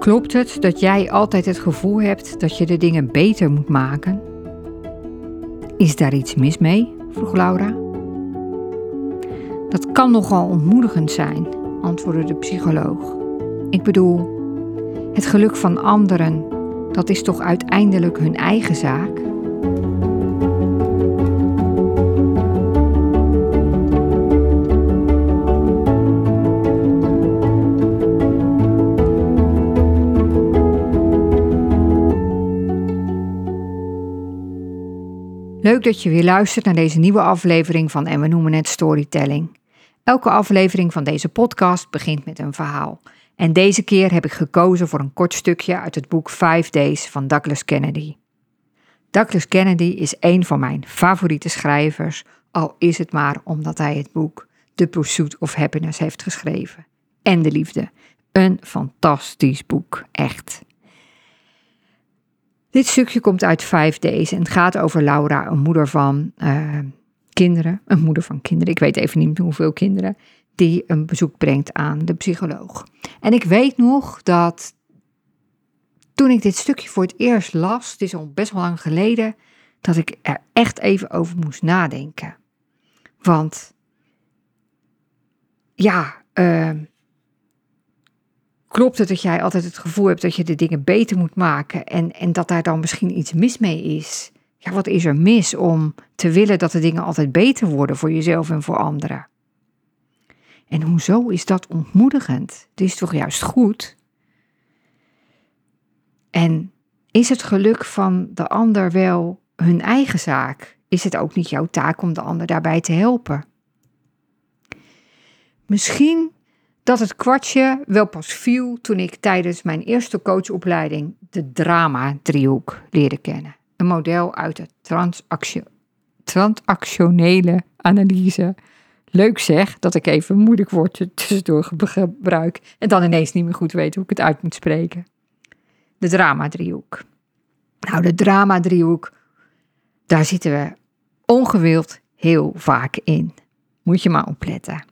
Klopt het dat jij altijd het gevoel hebt dat je de dingen beter moet maken? Is daar iets mis mee? vroeg Laura. Dat kan nogal ontmoedigend zijn, antwoordde de psycholoog. Ik bedoel, het geluk van anderen, dat is toch uiteindelijk hun eigen zaak? Leuk dat je weer luistert naar deze nieuwe aflevering van En we noemen het Storytelling. Elke aflevering van deze podcast begint met een verhaal. En deze keer heb ik gekozen voor een kort stukje uit het boek Five Days van Douglas Kennedy. Douglas Kennedy is een van mijn favoriete schrijvers, al is het maar omdat hij het boek The Pursuit of Happiness heeft geschreven. En de liefde. Een fantastisch boek, echt. Dit stukje komt uit vijf Days en het gaat over Laura, een moeder van uh, kinderen. Een moeder van kinderen, ik weet even niet hoeveel kinderen. Die een bezoek brengt aan de psycholoog. En ik weet nog dat toen ik dit stukje voor het eerst las, het is al best wel lang geleden, dat ik er echt even over moest nadenken. Want ja, uh, klopt het dat jij altijd het gevoel hebt dat je de dingen beter moet maken en, en dat daar dan misschien iets mis mee is? Ja, wat is er mis om te willen dat de dingen altijd beter worden voor jezelf en voor anderen? En hoezo is dat ontmoedigend? Het is toch juist goed? En is het geluk van de ander wel hun eigen zaak? Is het ook niet jouw taak om de ander daarbij te helpen? Misschien dat het kwartje wel pas viel toen ik tijdens mijn eerste coachopleiding de drama-driehoek leerde kennen. Een model uit de transactionele analyse. Leuk zeg dat ik even moeilijk woord tussendoor gebruik en dan ineens niet meer goed weet hoe ik het uit moet spreken. De drama-driehoek. Nou, de drama-driehoek, daar zitten we ongewild heel vaak in. Moet je maar opletten.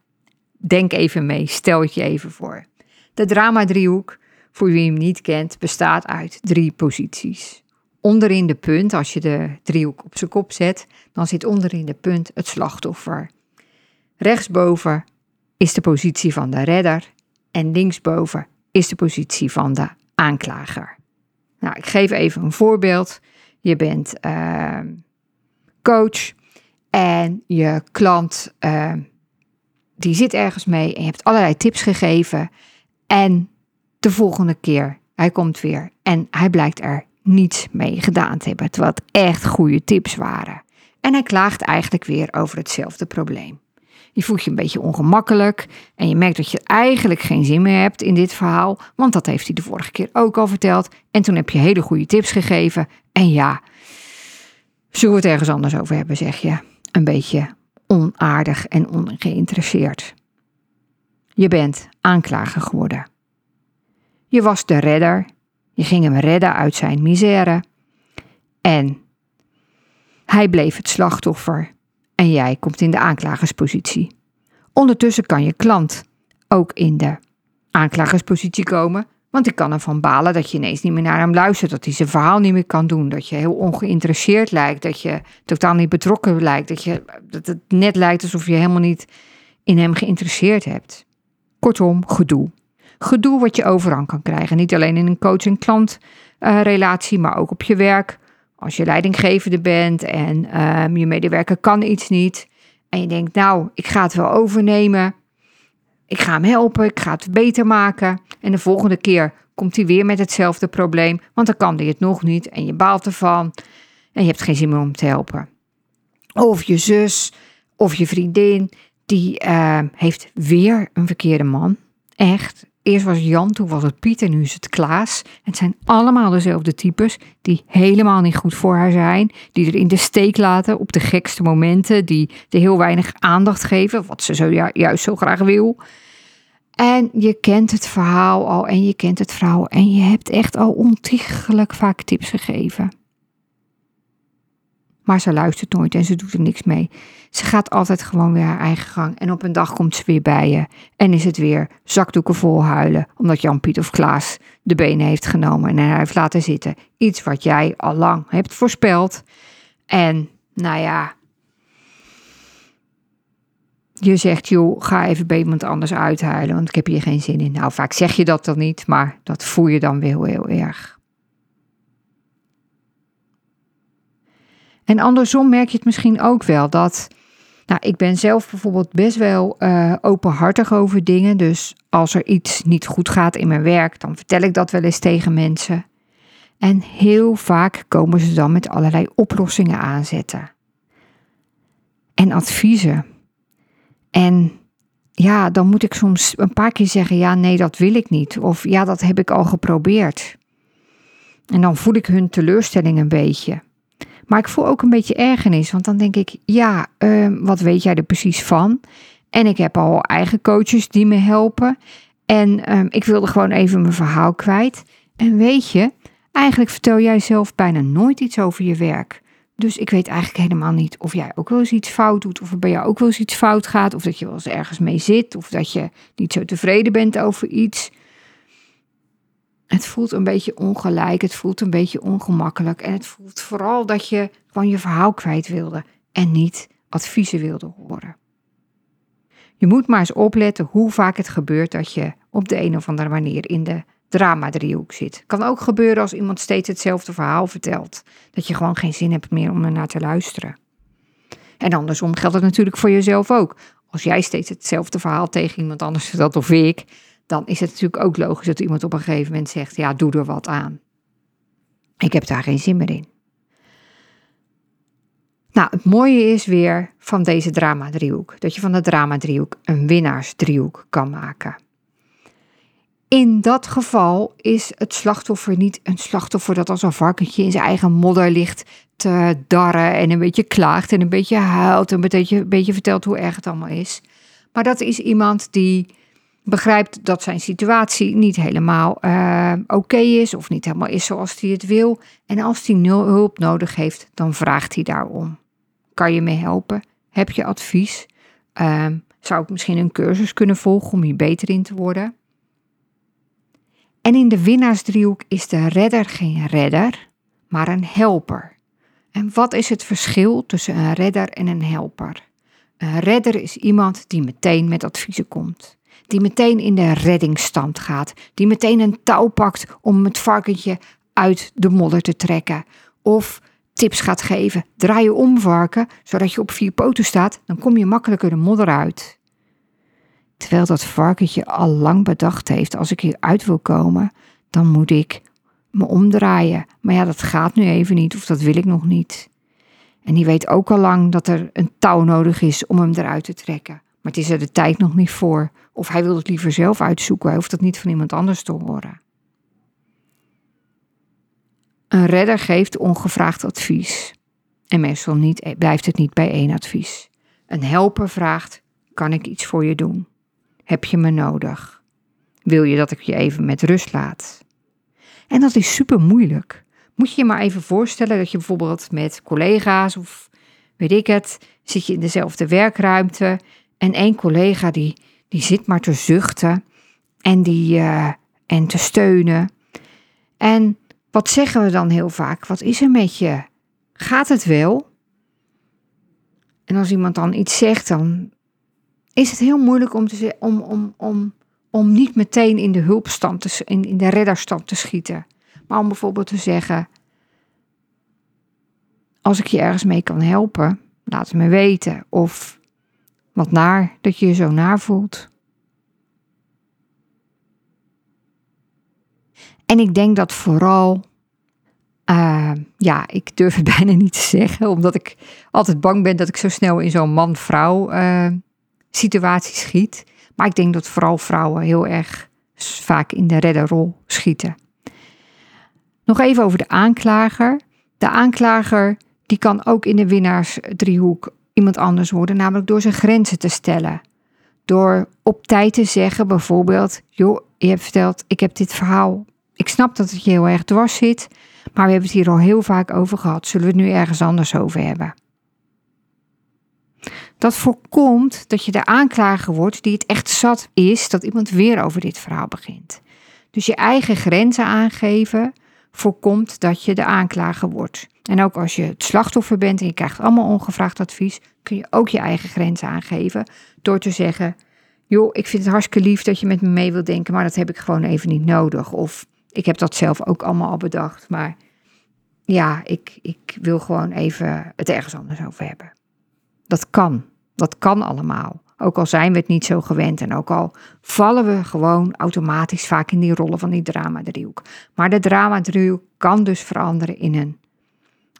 Denk even mee, stel het je even voor. De drama-driehoek, voor wie hem niet kent, bestaat uit drie posities. Onderin de punt, als je de driehoek op zijn kop zet, dan zit onderin de punt het slachtoffer. Rechtsboven is de positie van de redder en linksboven is de positie van de aanklager. Nou, ik geef even een voorbeeld. Je bent uh, coach en je klant uh, die zit ergens mee en je hebt allerlei tips gegeven. En de volgende keer, hij komt weer en hij blijkt er niets mee gedaan te hebben, terwijl het echt goede tips waren. En hij klaagt eigenlijk weer over hetzelfde probleem. Je voelt je een beetje ongemakkelijk en je merkt dat je eigenlijk geen zin meer hebt in dit verhaal, want dat heeft hij de vorige keer ook al verteld. En toen heb je hele goede tips gegeven. En ja, zullen we het ergens anders over hebben, zeg je. Een beetje onaardig en ongeïnteresseerd. Je bent aanklager geworden. Je was de redder, je ging hem redden uit zijn misère. En hij bleef het slachtoffer en jij komt in de aanklagerspositie. Ondertussen kan je klant ook in de aanklagerspositie komen want ik kan ervan balen dat je ineens niet meer naar hem luistert, dat hij zijn verhaal niet meer kan doen, dat je heel ongeïnteresseerd lijkt, dat je totaal niet betrokken lijkt, dat, je, dat het net lijkt alsof je helemaal niet in hem geïnteresseerd hebt. Kortom, gedoe. Gedoe wat je overal kan krijgen, niet alleen in een coach- en klantrelatie, maar ook op je werk. Als je leidinggevende bent en uh, je medewerker kan iets niet en je denkt, nou, ik ga het wel overnemen, ik ga hem helpen, ik ga het beter maken. En de volgende keer komt hij weer met hetzelfde probleem, want dan kan hij het nog niet en je baalt ervan en je hebt geen zin meer om te helpen. Of je zus of je vriendin, die uh, heeft weer een verkeerde man. Echt. Eerst was Jan, toen was het Piet en nu is het Klaas. Het zijn allemaal dezelfde types die helemaal niet goed voor haar zijn. Die er in de steek laten op de gekste momenten. Die er heel weinig aandacht geven, wat ze zo juist zo graag wil. En je kent het verhaal al en je kent het vrouw en je hebt echt al ontiegelijk vaak tips gegeven. Maar ze luistert nooit en ze doet er niks mee. Ze gaat altijd gewoon weer haar eigen gang. En op een dag komt ze weer bij je. En is het weer zakdoeken vol huilen. Omdat Jan-Piet of Klaas de benen heeft genomen en hij heeft laten zitten. Iets wat jij al lang hebt voorspeld. En nou ja, je zegt, joh, ga even bij iemand anders uithuilen, want ik heb hier geen zin in. Nou, vaak zeg je dat dan niet, maar dat voel je dan wel heel erg. En andersom merk je het misschien ook wel dat, nou, ik ben zelf bijvoorbeeld best wel uh, openhartig over dingen. Dus als er iets niet goed gaat in mijn werk, dan vertel ik dat wel eens tegen mensen. En heel vaak komen ze dan met allerlei oplossingen aanzetten. En adviezen. En ja, dan moet ik soms een paar keer zeggen: ja, nee, dat wil ik niet. Of ja, dat heb ik al geprobeerd. En dan voel ik hun teleurstelling een beetje. Maar ik voel ook een beetje ergernis, want dan denk ik: ja, uh, wat weet jij er precies van? En ik heb al eigen coaches die me helpen. En uh, ik wilde gewoon even mijn verhaal kwijt. En weet je, eigenlijk vertel jij zelf bijna nooit iets over je werk. Dus ik weet eigenlijk helemaal niet of jij ook wel eens iets fout doet, of er bij jou ook wel eens iets fout gaat, of dat je wel eens ergens mee zit, of dat je niet zo tevreden bent over iets. Het voelt een beetje ongelijk, het voelt een beetje ongemakkelijk en het voelt vooral dat je gewoon je verhaal kwijt wilde en niet adviezen wilde horen. Je moet maar eens opletten hoe vaak het gebeurt dat je op de een of andere manier in de drama-driehoek zit. Kan ook gebeuren als iemand steeds hetzelfde verhaal vertelt. Dat je gewoon geen zin hebt meer om ernaar te luisteren. En andersom geldt het natuurlijk voor jezelf ook. Als jij steeds hetzelfde verhaal tegen iemand anders vertelt of ik, dan is het natuurlijk ook logisch dat iemand op een gegeven moment zegt: Ja, doe er wat aan. Ik heb daar geen zin meer in. Nou, het mooie is weer van deze drama-driehoek dat je van de drama-driehoek een winnaarsdriehoek kan maken. In dat geval is het slachtoffer niet een slachtoffer dat als een varkentje in zijn eigen modder ligt te darren en een beetje klaagt en een beetje huilt en een beetje, een beetje vertelt hoe erg het allemaal is. Maar dat is iemand die begrijpt dat zijn situatie niet helemaal uh, oké is of niet helemaal is zoals hij het wil. En als hij hulp nodig heeft, dan vraagt hij daarom. Kan je me helpen? Heb je advies? Uh, zou ik misschien een cursus kunnen volgen om hier beter in te worden? En in de winnaarsdriehoek is de redder geen redder, maar een helper. En wat is het verschil tussen een redder en een helper? Een redder is iemand die meteen met adviezen komt. Die meteen in de reddingsstand gaat. Die meteen een touw pakt om het varkentje uit de modder te trekken. Of tips gaat geven. Draai je om varken, zodat je op vier poten staat. Dan kom je makkelijker de modder uit. Terwijl dat varkentje al lang bedacht heeft: als ik hier uit wil komen, dan moet ik me omdraaien. Maar ja, dat gaat nu even niet, of dat wil ik nog niet. En die weet ook al lang dat er een touw nodig is om hem eruit te trekken. Maar het is er de tijd nog niet voor. Of hij wil het liever zelf uitzoeken, hij hoeft het niet van iemand anders te horen. Een redder geeft ongevraagd advies. En meestal niet, blijft het niet bij één advies. Een helper vraagt: Kan ik iets voor je doen? Heb je me nodig? Wil je dat ik je even met rust laat? En dat is super moeilijk. Moet je je maar even voorstellen dat je bijvoorbeeld met collega's of weet ik het, zit je in dezelfde werkruimte en één collega die, die zit maar te zuchten en, die, uh, en te steunen. En wat zeggen we dan heel vaak? Wat is er met je? Gaat het wel? En als iemand dan iets zegt, dan is het heel moeilijk om, te, om, om, om, om niet meteen in de hulpstand, te, in, in de redderstand te schieten. Maar om bijvoorbeeld te zeggen, als ik je ergens mee kan helpen, laat het me weten. Of wat naar dat je je zo naar voelt. En ik denk dat vooral, uh, ja, ik durf het bijna niet te zeggen, omdat ik altijd bang ben dat ik zo snel in zo'n man-vrouw uh, situatie schiet. Maar ik denk dat vooral vrouwen heel erg vaak in de redderrol schieten. Nog even over de aanklager. De aanklager die kan ook in de winnaarsdriehoek iemand anders worden, namelijk door zijn grenzen te stellen. Door op tijd te zeggen, bijvoorbeeld, joh, je hebt verteld, ik heb dit verhaal. Ik snap dat het je heel erg dwars zit, Maar we hebben het hier al heel vaak over gehad. Zullen we het nu ergens anders over hebben? Dat voorkomt dat je de aanklager wordt die het echt zat is dat iemand weer over dit verhaal begint. Dus je eigen grenzen aangeven voorkomt dat je de aanklager wordt. En ook als je het slachtoffer bent en je krijgt allemaal ongevraagd advies, kun je ook je eigen grenzen aangeven door te zeggen: joh, ik vind het hartstikke lief dat je met me mee wilt denken, maar dat heb ik gewoon even niet nodig. Of ik heb dat zelf ook allemaal al bedacht, maar ja, ik, ik wil gewoon even het ergens anders over hebben. Dat kan. Dat kan allemaal. Ook al zijn we het niet zo gewend en ook al vallen we gewoon automatisch vaak in die rollen van die drama-driehoek. Maar de drama-driehoek kan dus veranderen in een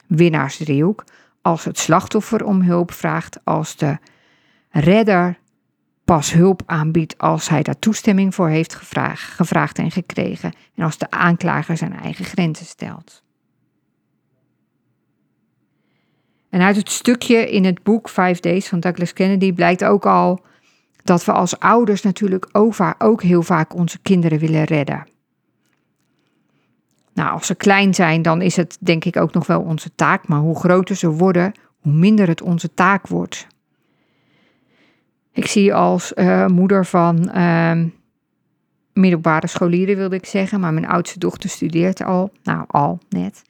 winnaarsdriehoek als het slachtoffer om hulp vraagt, als de redder pas hulp aanbiedt als hij daar toestemming voor heeft gevraagd, gevraagd en gekregen en als de aanklager zijn eigen grenzen stelt. En uit het stukje in het boek Five Days van Douglas Kennedy blijkt ook al dat we als ouders natuurlijk ook heel vaak onze kinderen willen redden. Nou, als ze klein zijn, dan is het denk ik ook nog wel onze taak, maar hoe groter ze worden, hoe minder het onze taak wordt. Ik zie als uh, moeder van uh, middelbare scholieren, wilde ik zeggen, maar mijn oudste dochter studeert al, nou al net.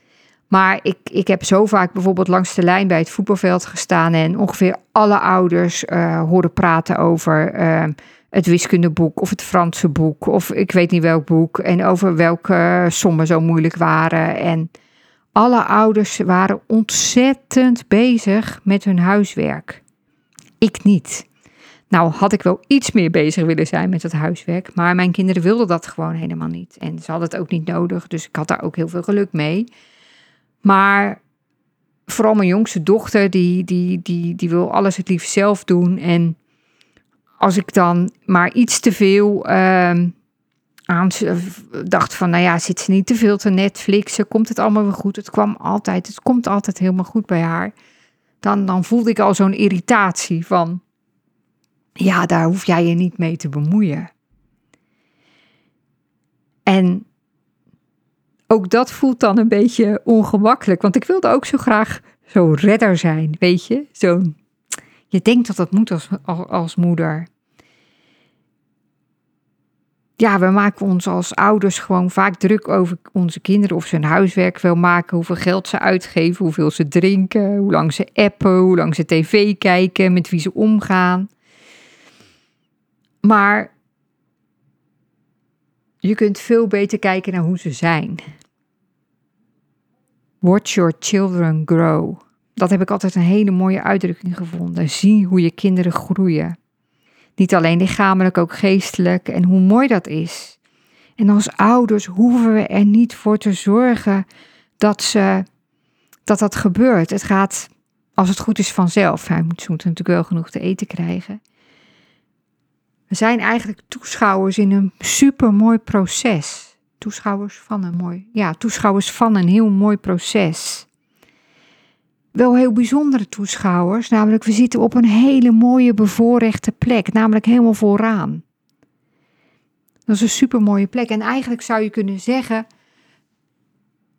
Maar ik, ik heb zo vaak bijvoorbeeld langs de lijn bij het voetbalveld gestaan en ongeveer alle ouders uh, horen praten over uh, het wiskundeboek of het Franse boek of ik weet niet welk boek en over welke sommen zo moeilijk waren. En alle ouders waren ontzettend bezig met hun huiswerk. Ik niet. Nou had ik wel iets meer bezig willen zijn met het huiswerk, maar mijn kinderen wilden dat gewoon helemaal niet. En ze hadden het ook niet nodig, dus ik had daar ook heel veel geluk mee. Maar vooral mijn jongste dochter, die, die, die, die wil alles het liefst zelf doen. En als ik dan maar iets te veel uh, aan dacht van, nou ja, zit ze niet te veel te Netflixen, komt het allemaal weer goed. Het kwam altijd, het komt altijd helemaal goed bij haar. Dan, dan voelde ik al zo'n irritatie van, ja, daar hoef jij je niet mee te bemoeien. En ook dat voelt dan een beetje ongemakkelijk. Want ik wilde ook zo graag zo redder zijn, weet je? Zo, je denkt dat dat moet als, als, moeder. Ja, we maken ons als ouders gewoon vaak druk over onze kinderen. Of ze hun huiswerk wil maken, hoeveel geld ze uitgeven, hoeveel ze drinken, hoe lang ze appen, hoe lang ze tv kijken, met wie ze omgaan. Maar je kunt veel beter kijken naar hoe ze zijn. Watch your children grow. Dat heb ik altijd een hele mooie uitdrukking gevonden. Zie hoe je kinderen groeien. Niet alleen lichamelijk, ook geestelijk. En hoe mooi dat is. En als ouders hoeven we er niet voor te zorgen dat, ze, dat dat gebeurt. Het gaat, als het goed is, vanzelf. Hij moet, ze moeten natuurlijk wel genoeg te eten krijgen. We zijn eigenlijk toeschouwers in een supermooi proces toeschouwers van een mooi, ja, toeschouwers van een heel mooi proces. Wel heel bijzondere toeschouwers, namelijk we zitten op een hele mooie bevoorrechte plek, namelijk helemaal vooraan. Dat is een super mooie plek en eigenlijk zou je kunnen zeggen,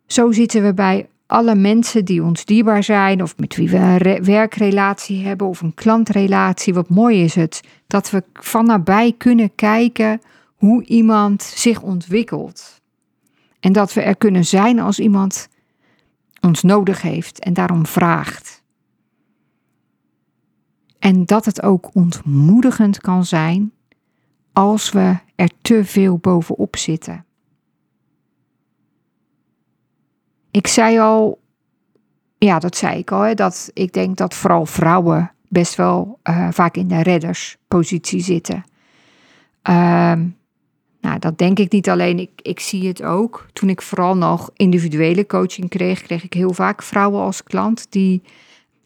zo zitten we bij alle mensen die ons dierbaar zijn of met wie we een werkrelatie hebben of een klantrelatie. Wat mooi is het dat we van nabij kunnen kijken hoe iemand zich ontwikkelt. En dat we er kunnen zijn als iemand ons nodig heeft en daarom vraagt. En dat het ook ontmoedigend kan zijn als we er te veel bovenop zitten. Ik zei al, ja, dat zei ik al, dat ik denk dat vooral vrouwen best wel uh, vaak in de redderspositie zitten. Uh, nou, dat denk ik niet alleen, ik, ik zie het ook. Toen ik vooral nog individuele coaching kreeg, kreeg ik heel vaak vrouwen als klant die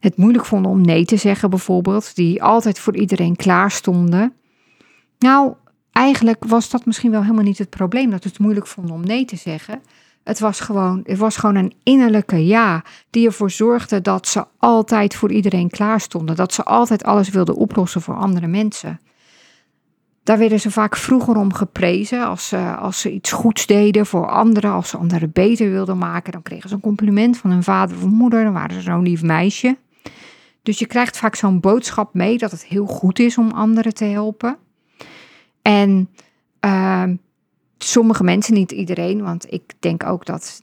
het moeilijk vonden om nee te zeggen, bijvoorbeeld. Die altijd voor iedereen klaar stonden. Nou, eigenlijk was dat misschien wel helemaal niet het probleem dat het moeilijk vonden om nee te zeggen. Het was gewoon, het was gewoon een innerlijke ja, die ervoor zorgde dat ze altijd voor iedereen klaar stonden. Dat ze altijd alles wilden oplossen voor andere mensen. Daar werden ze vaak vroeger om geprezen. Als ze, als ze iets goeds deden voor anderen, als ze anderen beter wilden maken, dan kregen ze een compliment van hun vader of moeder. Dan waren ze zo'n lief meisje. Dus je krijgt vaak zo'n boodschap mee dat het heel goed is om anderen te helpen. En uh, sommige mensen, niet iedereen, want ik denk ook dat,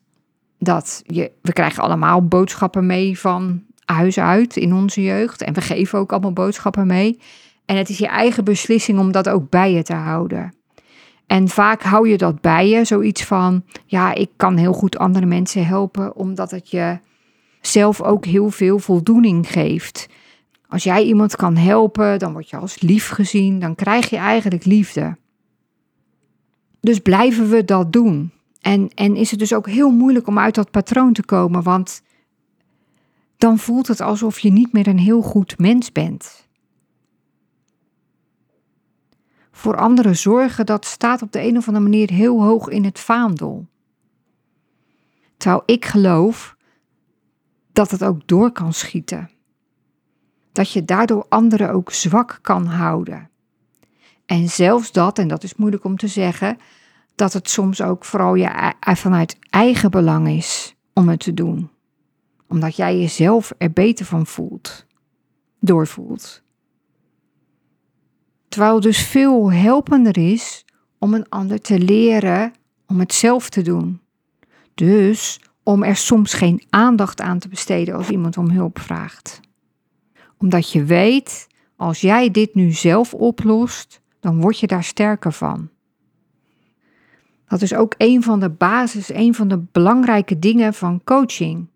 dat je, we krijgen allemaal boodschappen mee van huis uit in onze jeugd. En we geven ook allemaal boodschappen mee. En het is je eigen beslissing om dat ook bij je te houden. En vaak hou je dat bij je, zoiets van, ja, ik kan heel goed andere mensen helpen, omdat het je zelf ook heel veel voldoening geeft. Als jij iemand kan helpen, dan word je als lief gezien, dan krijg je eigenlijk liefde. Dus blijven we dat doen. En, en is het dus ook heel moeilijk om uit dat patroon te komen, want dan voelt het alsof je niet meer een heel goed mens bent. Voor anderen zorgen, dat staat op de een of andere manier heel hoog in het vaandel. Terwijl ik geloof dat het ook door kan schieten. Dat je daardoor anderen ook zwak kan houden. En zelfs dat, en dat is moeilijk om te zeggen, dat het soms ook vooral je, vanuit eigen belang is om het te doen. Omdat jij jezelf er beter van voelt, doorvoelt. Terwijl het dus veel helpender is om een ander te leren om het zelf te doen. Dus om er soms geen aandacht aan te besteden als iemand om hulp vraagt. Omdat je weet, als jij dit nu zelf oplost, dan word je daar sterker van. Dat is ook een van de basis, een van de belangrijke dingen van coaching.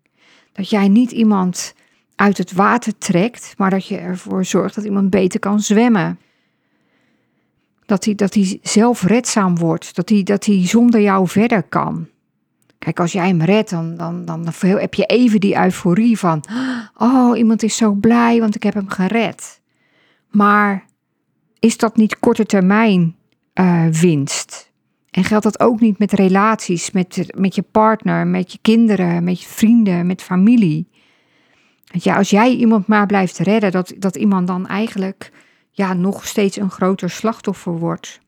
Dat jij niet iemand uit het water trekt, maar dat je ervoor zorgt dat iemand beter kan zwemmen. Dat hij, dat hij zelfredzaam wordt, dat hij, dat hij zonder jou verder kan. Kijk, als jij hem redt, dan, dan, dan heb je even die euforie van: Oh, iemand is zo blij, want ik heb hem gered. Maar is dat niet korte termijn uh, winst? En geldt dat ook niet met relaties, met, met je partner, met je kinderen, met je vrienden, met familie? Ja, als jij iemand maar blijft redden, dat, dat iemand dan eigenlijk ja, nog steeds een groter slachtoffer wordt.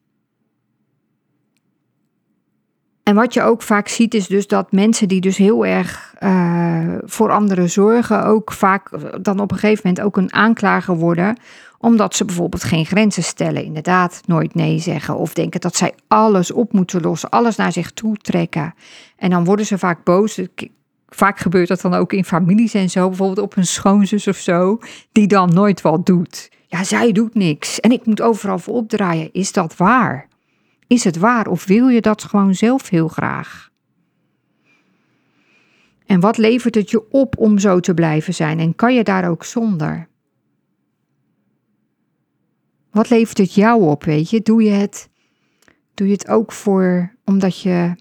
En wat je ook vaak ziet is dus dat mensen die dus heel erg uh, voor anderen zorgen, ook vaak dan op een gegeven moment ook een aanklager worden, omdat ze bijvoorbeeld geen grenzen stellen, inderdaad nooit nee zeggen of denken dat zij alles op moeten lossen, alles naar zich toe trekken. En dan worden ze vaak boos. Vaak gebeurt dat dan ook in families en zo, bijvoorbeeld op een schoonzus of zo, die dan nooit wat doet. Ja, zij doet niks en ik moet overal voor opdraaien. Is dat waar? Is het waar of wil je dat gewoon zelf heel graag? En wat levert het je op om zo te blijven zijn en kan je daar ook zonder? Wat levert het jou op, weet je? Doe je het, doe je het ook voor omdat je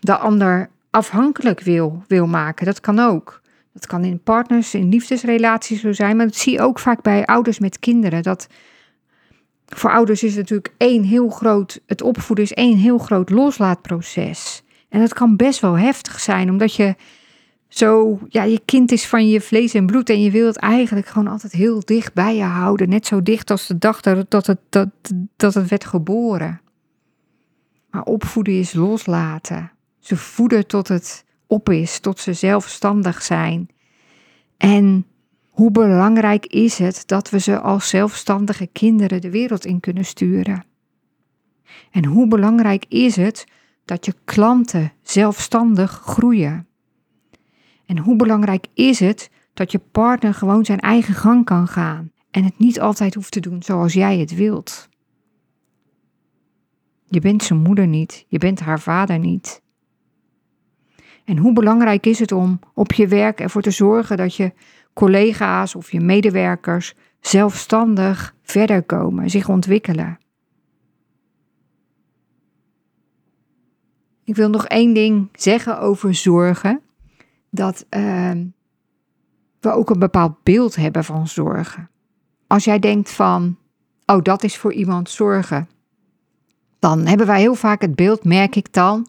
de ander afhankelijk wil, wil maken? Dat kan ook. Dat kan in partners, in liefdesrelaties zo zijn, maar dat zie je ook vaak bij ouders met kinderen. Dat voor ouders is het natuurlijk één heel groot, het opvoeden is één heel groot loslaatproces. En dat kan best wel heftig zijn, omdat je zo, ja, je kind is van je vlees en bloed en je wilt het eigenlijk gewoon altijd heel dicht bij je houden. Net zo dicht als de dag dat, dat, het, dat, dat het werd geboren. Maar opvoeden is loslaten. Ze voeden tot het op is, tot ze zelfstandig zijn. En hoe belangrijk is het dat we ze als zelfstandige kinderen de wereld in kunnen sturen? En hoe belangrijk is het dat je klanten zelfstandig groeien? En hoe belangrijk is het dat je partner gewoon zijn eigen gang kan gaan en het niet altijd hoeft te doen zoals jij het wilt? Je bent zijn moeder niet, je bent haar vader niet. En hoe belangrijk is het om op je werk ervoor te zorgen dat je collega's of je medewerkers zelfstandig verder komen, zich ontwikkelen? Ik wil nog één ding zeggen over zorgen. Dat uh, we ook een bepaald beeld hebben van zorgen. Als jij denkt van, oh dat is voor iemand zorgen. Dan hebben wij heel vaak het beeld, merk ik dan,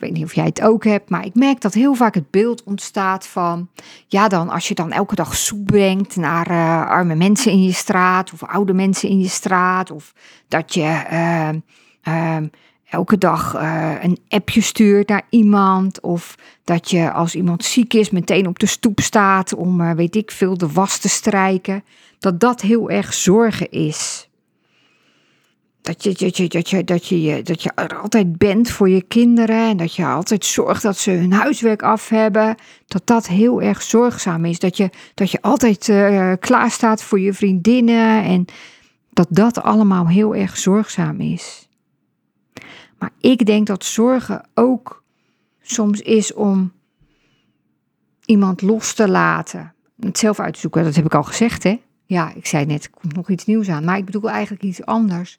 Ik weet niet of jij het ook hebt, maar ik merk dat heel vaak het beeld ontstaat van, ja dan als je dan elke dag soep brengt naar eh, arme mensen in je straat of oude mensen in je straat, of dat je ehm, ehm, elke dag eh, een appje stuurt naar iemand, of dat je als iemand ziek is meteen op de stoep staat om, eh, weet ik veel, de was te strijken, dat dat heel erg zorgen is. Dat je, dat, je, dat, je, dat, je, er altijd bent voor je kinderen en dat je altijd zorgt dat ze hun huiswerk af hebben. Dat dat heel erg zorgzaam is. Dat je, dat je altijd uh, klaar staat voor je vriendinnen en dat dat allemaal heel erg zorgzaam is. Maar ik denk dat zorgen ook soms is om iemand los te laten. Het zelf uit te zoeken, dat heb ik al gezegd hè. Ja, ik zei net, er komt nog iets nieuws aan. Maar ik bedoel eigenlijk iets anders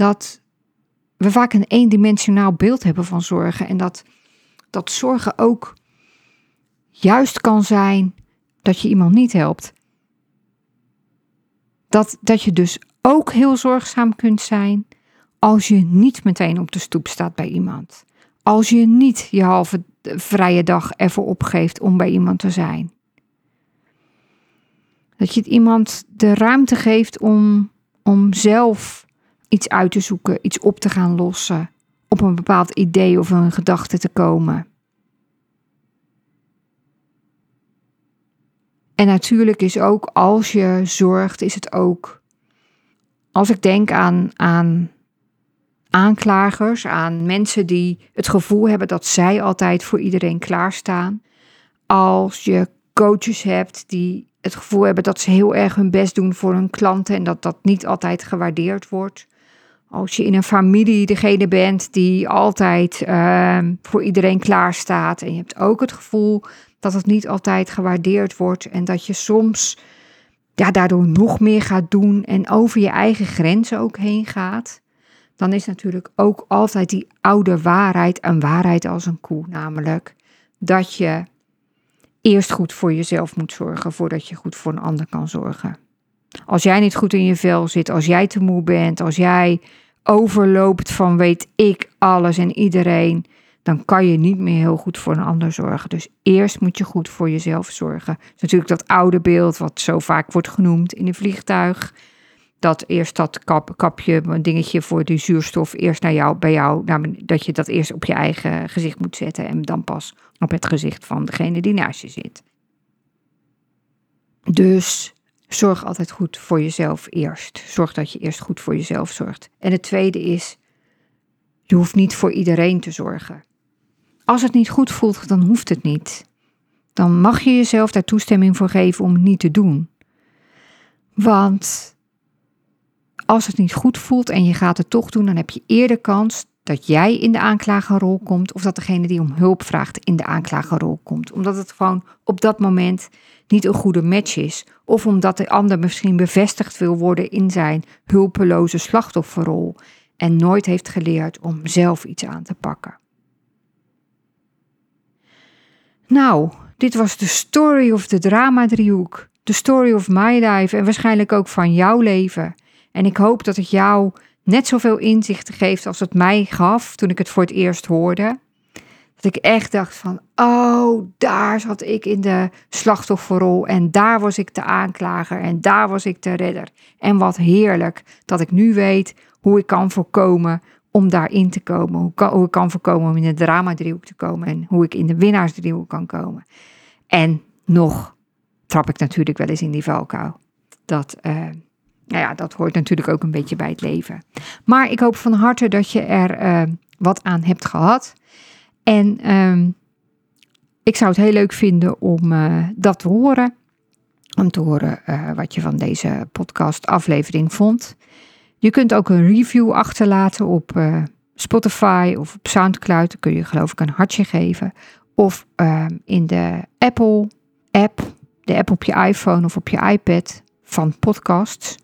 dat we vaak een eendimensionaal beeld hebben van zorgen. En dat, dat zorgen ook juist kan zijn dat je iemand niet helpt. Dat, dat je dus ook heel zorgzaam kunt zijn als je niet meteen op de stoep staat bij iemand. Als je niet je halve vrije dag ervoor opgeeft om bij iemand te zijn. Dat je het iemand de ruimte geeft om, om zelf iets uit te zoeken, iets op te gaan lossen, op een bepaald idee of een gedachte te komen. En natuurlijk is ook als je zorgt, is het ook. Als ik denk aan, aan aanklagers, aan mensen die het gevoel hebben dat zij altijd voor iedereen klaarstaan. Als je coaches hebt die het gevoel hebben dat ze heel erg hun best doen voor hun klanten en dat dat niet altijd gewaardeerd wordt. Als je in een familie degene bent die altijd uh, voor iedereen klaarstaat. En je hebt ook het gevoel dat het niet altijd gewaardeerd wordt. En dat je soms ja, daardoor nog meer gaat doen en over je eigen grenzen ook heen gaat. Dan is natuurlijk ook altijd die oude waarheid een waarheid als een koe. Namelijk dat je eerst goed voor jezelf moet zorgen voordat je goed voor een ander kan zorgen. Als jij niet goed in je vel zit, als jij te moe bent, als jij overloopt van weet ik alles en iedereen, dan kan je niet meer heel goed voor een ander zorgen. Dus eerst moet je goed voor jezelf zorgen. is natuurlijk dat oude beeld wat zo vaak wordt genoemd in een vliegtuig. Dat eerst dat kap, kapje, een dingetje voor de zuurstof, eerst naar jou, bij jou, dat je dat eerst op je eigen gezicht moet zetten en dan pas op het gezicht van degene die naast je zit. Dus zorg altijd goed voor jezelf eerst. Zorg dat je eerst goed voor jezelf zorgt. En het tweede is, je hoeft niet voor iedereen te zorgen. Als het niet goed voelt, dan hoeft het niet. Dan mag je jezelf daar toestemming voor geven om het niet te doen. Want als het niet goed voelt en je gaat het toch doen, dan heb je eerder kans dat jij in de aanklagerrol komt of dat degene die om hulp vraagt in de aanklagerrol komt. Omdat het gewoon op dat moment niet een goede match is. Of omdat de ander misschien bevestigd wil worden in zijn hulpeloze slachtofferrol en nooit heeft geleerd om zelf iets aan te pakken. Nou, dit was de story of de drama-driehoek. De story of my life en waarschijnlijk ook van jouw leven. En ik hoop dat het jou net zoveel inzichten geeft als het mij gaf toen ik het voor het eerst hoorde. Dat ik echt dacht van, oh, daar zat ik in de slachtofferrol en daar was ik de aanklager en daar was ik de redder. En wat heerlijk dat ik nu weet hoe ik kan voorkomen om daarin te komen. Hoe, kan, ik kan voorkomen om in de drama-driehoek te komen en hoe ik in de winnaarsdriehoek kan komen. En nog trap ik natuurlijk wel eens in die valkuil. Dat, uh, nou ja, dat hoort natuurlijk ook een beetje bij het leven. Maar ik hoop van harte dat je er uh, wat aan hebt gehad. En um, ik zou het heel leuk vinden om uh, dat te horen. Om te horen uh, wat je van deze podcast aflevering vond. Je kunt ook een review achterlaten op Spotify of op Soundcloud. Dan kun je geloof ik een hartje geven. Of ehm, in de Apple app, de app op je iPhone of op je iPad van podcasts.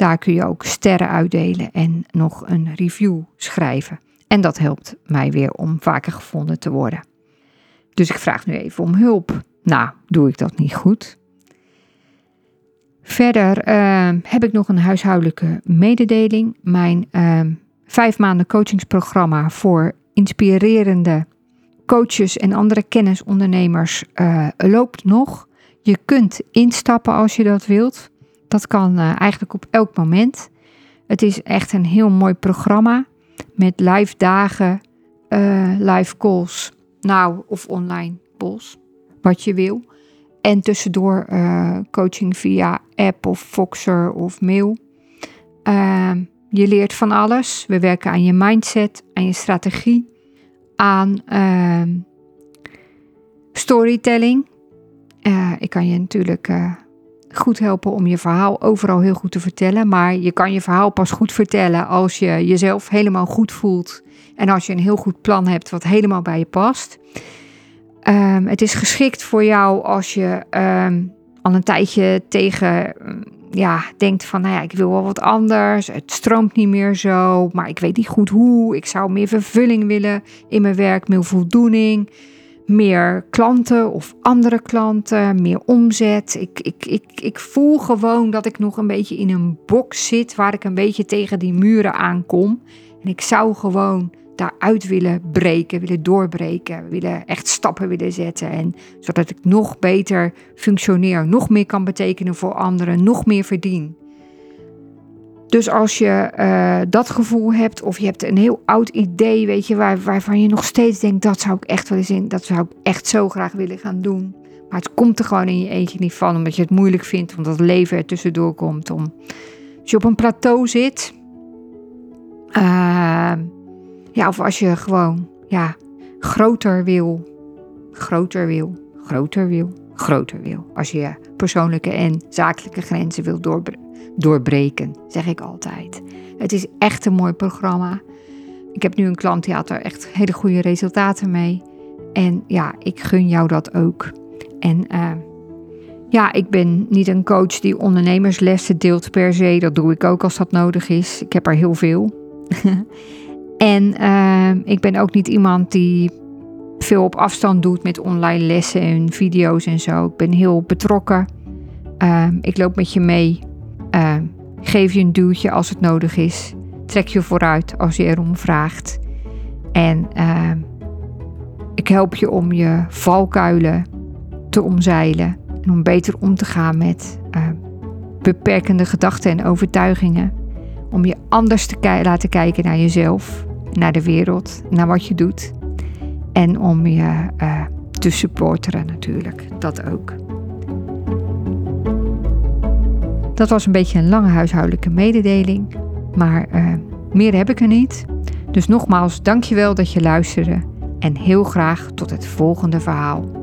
Daar kun je ook sterren uitdelen en nog een review schrijven. En dat helpt mij weer om vaker gevonden te worden. Dus ik vraag nu even om hulp. Nou, doe ik dat niet goed. Verder uh, heb ik nog een huishoudelijke mededeling. Mijn uh, vijf maanden coachingsprogramma voor inspirerende coaches en andere kennisondernemers uh, loopt nog. Je kunt instappen als je dat wilt. Dat kan uh, eigenlijk op elk moment. Het is echt een heel mooi programma met live dagen, uh, live calls, nou of online calls, wat je wil. En tussendoor coaching via app of Foxer of mail. Ehm, je leert van alles. We werken aan je mindset, aan je strategie, aan uh, storytelling. Uh, ik kan je natuurlijk uh, goed helpen om je verhaal overal heel goed te vertellen. Maar je kan je verhaal pas goed vertellen als je jezelf helemaal goed voelt. En als je een heel goed plan hebt wat helemaal bij je past. Um, het is geschikt voor jou als je um, al een tijdje tegen ja, denkt van, nou ja, ik wil wel wat anders. Het stroomt niet meer zo, maar ik weet niet goed hoe. Ik zou meer vervulling willen in mijn werk, meer voldoening. Meer klanten of andere klanten, meer omzet. Ik, ik, ik, ik voel gewoon dat ik nog een beetje in een box zit waar ik een beetje tegen die muren aankom. En ik zou gewoon daaruit willen breken, willen doorbreken, willen echt stappen willen zetten. En zodat ik nog beter functioneer, nog meer kan betekenen voor anderen, nog meer verdien. Dus als je uh, dat gevoel hebt, of je hebt een heel oud idee, weet je, waar, waarvan je nog steeds denkt, dat zou ik echt wel eens in, dat zou ik echt zo graag willen gaan doen. Maar het komt er gewoon in je eentje niet van, omdat je het moeilijk vindt, omdat het leven er tussendoor komt. Om, als je op een plateau zit, uh, ja, of als je gewoon ja, groter wil, groter wil, groter wil, groter wil. Als je persoonlijke en zakelijke grenzen wil doorbreken, zeg ik altijd. Het is echt een mooi programma. Ik heb nu een klant die had er echt hele goede resultaten mee. En ja, ik gun jou dat ook. En uh, ja, ik ben niet een coach die ondernemerslessen deelt per se. Dat doe ik ook als dat nodig is. Ik heb er heel veel. En uh, ik ben ook niet iemand die veel op afstand doet met online lessen en video's en zo. Ik ben heel betrokken. Uh, ik loop met je mee. Uh, geef je een duwtje als het nodig is. Trek je vooruit als je erom vraagt. En ik help je om je valkuilen te omzeilen. En om beter om te gaan met beperkende gedachten en overtuigingen. Om je anders te laten kijken naar jezelf naar de wereld, naar wat je doet. En om je uh, te supporteren natuurlijk, dat ook. Dat was een beetje een lange huishoudelijke mededeling, maar uh, meer heb ik er niet. Dus nogmaals, dankjewel dat je luisterde en heel graag tot het volgende verhaal.